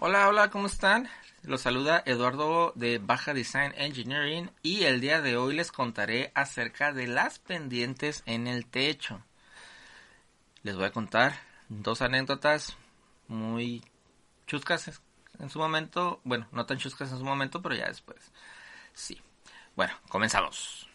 Hola, hola, ¿cómo están? Los saluda Eduardo de Baja Design Engineering y el día de hoy les contaré acerca de las pendientes en el techo. Les voy a contar dos anécdotas muy chuscas en su momento, bueno, no tan chuscas en su momento, pero ya después. Sí. Bueno, comenzamos.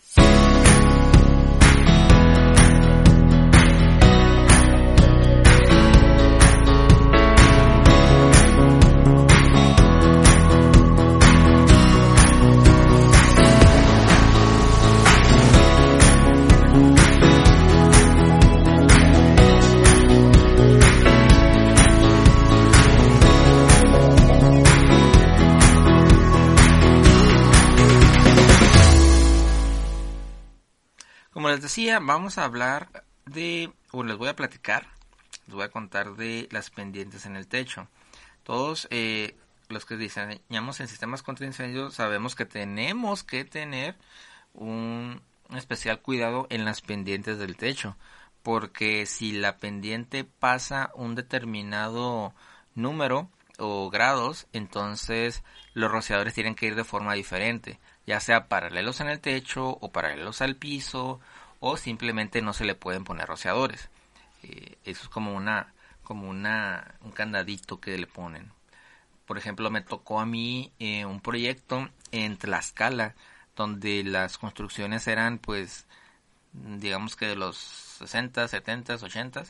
Como les decía, vamos a hablar de, o les voy a platicar, les voy a contar de las pendientes en el techo. Todos eh, los que diseñamos en sistemas contra incendios sabemos que tenemos que tener un especial cuidado en las pendientes del techo, porque si la pendiente pasa un determinado número o grados, entonces los rociadores tienen que ir de forma diferente ya sea paralelos en el techo o paralelos al piso o simplemente no se le pueden poner rociadores. Eh, eso es como una como una un candadito que le ponen. Por ejemplo, me tocó a mí eh, un proyecto en Tlaxcala donde las construcciones eran pues digamos que de los 60, 70, 80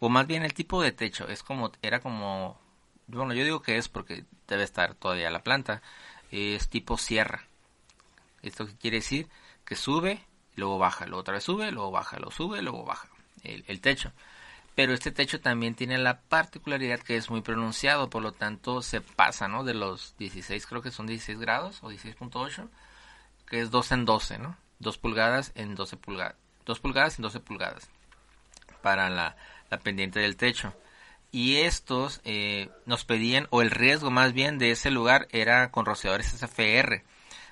o más bien el tipo de techo es como era como bueno, yo digo que es porque debe estar todavía la planta, es tipo sierra esto quiere decir que sube, luego baja, luego otra vez sube, luego baja, luego sube, luego baja el, techo. Pero este techo también tiene la particularidad que es muy pronunciado, por lo tanto se pasa, ¿no? De los 16, creo que son 16 grados o 16.8, que es 12 en 12, ¿no? 2 pulgadas en 12 pulgadas. 2 pulgadas en 12 pulgadas para la, pendiente del techo. Y estos eh, nos pedían, o el riesgo más bien de ese lugar era con rociadores SFR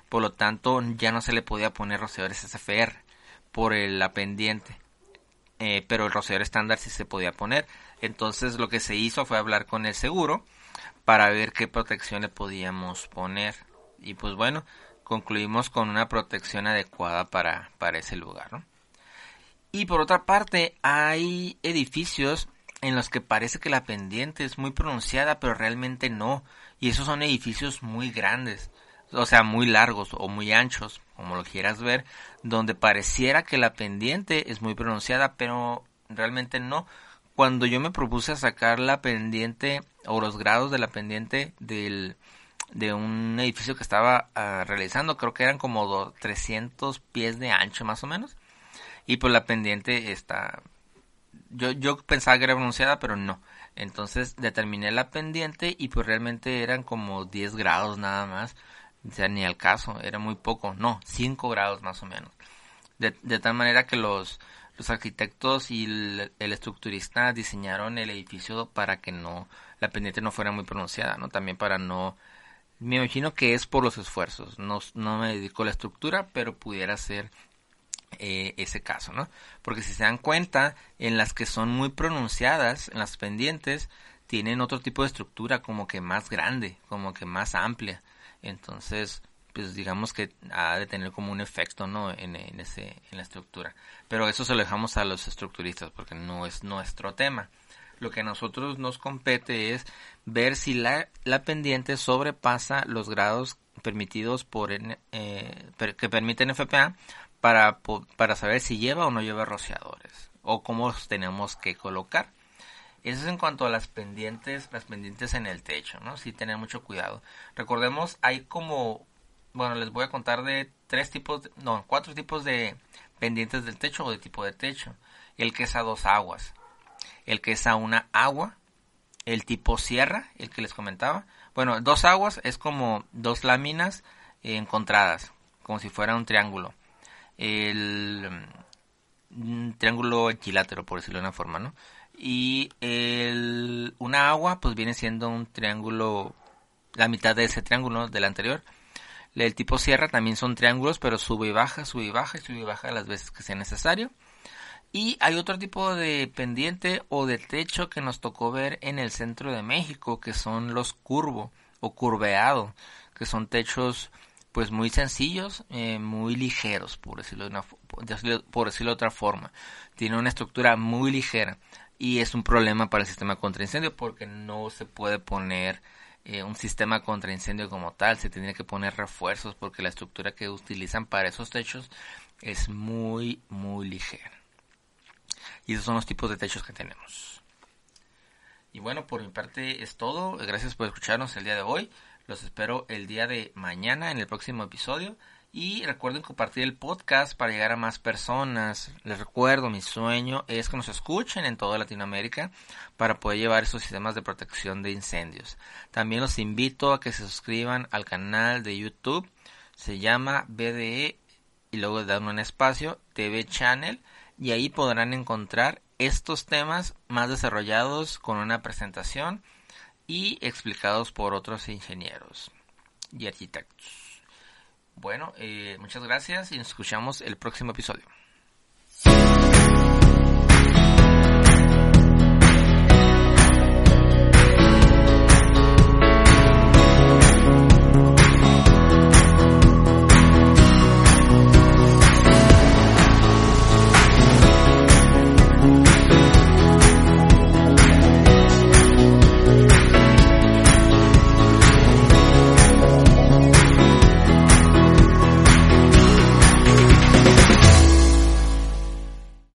por lo tanto ya no se le podía poner rociadores SFR por la pendiente. Eh, pero el rociador estándar sí se podía poner. Entonces lo que se hizo fue hablar con el seguro para ver qué protección le podíamos poner. Y pues bueno, concluimos con una protección adecuada para, para ese lugar. Y por otra parte, hay edificios en los que parece que la pendiente es muy pronunciada, pero realmente no. Y esos son edificios muy grandes o sea, muy largos o muy anchos, como lo quieras ver, donde pareciera que la pendiente es muy pronunciada, pero realmente no. Cuando yo me propuse sacar la pendiente o los grados de la pendiente del, de un edificio que estaba ah, realizando, creo que eran como 300 pies de ancho más o menos, y pues la pendiente está... Yo, yo pensaba que era pronunciada, pero no. Entonces determiné la pendiente y pues realmente eran como 10 grados nada más o sea, ni al caso, era muy poco, no, 5 grados más o menos. De, tal manera que los, los arquitectos y el, estructurista diseñaron el edificio para que no, la pendiente no fuera muy pronunciada, ¿no? También para no, me imagino que es por los esfuerzos, no, no me dedico a la estructura, pero pudiera ser eh, ese caso, ¿no? Porque si se dan cuenta, en las que son muy pronunciadas, en las pendientes, tienen otro tipo de estructura como que más grande, como que más amplia. Entonces, pues digamos que ha de tener como un efecto, ¿no? En, ese, en la estructura. Pero eso se lo dejamos a los estructuristas porque no es nuestro tema. Lo que a nosotros nos compete es ver si la, la pendiente sobrepasa los grados permitidos por eh, que permiten FPA para, para saber si lleva o no lleva rociadores o cómo los tenemos que colocar. Eso es en cuanto a las pendientes, las pendientes en el techo, ¿no? Sí, tener mucho cuidado. Recordemos, hay como, bueno, les voy a contar de tres tipos, no, cuatro tipos de pendientes del techo o de tipo de techo. El que es a dos aguas, el que es a una agua, el tipo sierra, el que les comentaba. Bueno, dos aguas es como dos láminas encontradas, como si fuera un triángulo. El mm, triángulo equilátero, por decirlo de una forma, ¿no? Y el, una agua, pues viene siendo un triángulo, la mitad de ese triángulo del anterior. El tipo sierra también son triángulos, pero sube y baja, sube y baja y sube y baja las veces que sea necesario. Y hay otro tipo de pendiente o de techo que nos tocó ver en el centro de México, que son los curvo o curveado, que son techos pues muy sencillos, eh, muy ligeros, por decirlo, de una, por decirlo de otra forma. Tiene una estructura muy ligera y es un problema para el sistema contra incendio porque no se puede poner eh, un sistema contra incendio como tal, se tiene que poner refuerzos porque la estructura que utilizan para esos techos es muy, muy ligera. Y esos son los tipos de techos que tenemos. Y bueno, por mi parte es todo. Gracias por escucharnos el día de hoy. Los espero el día de mañana en el próximo episodio. Y recuerden compartir el podcast para llegar a más personas. Les recuerdo, mi sueño es que nos escuchen en toda Latinoamérica para poder llevar esos sistemas de protección de incendios. También los invito a que se suscriban al canal de YouTube. Se llama BDE y luego dan un espacio TV Channel y ahí podrán encontrar estos temas más desarrollados con una presentación y explicados por otros ingenieros y arquitectos. Bueno, eh, muchas gracias y nos escuchamos el próximo episodio.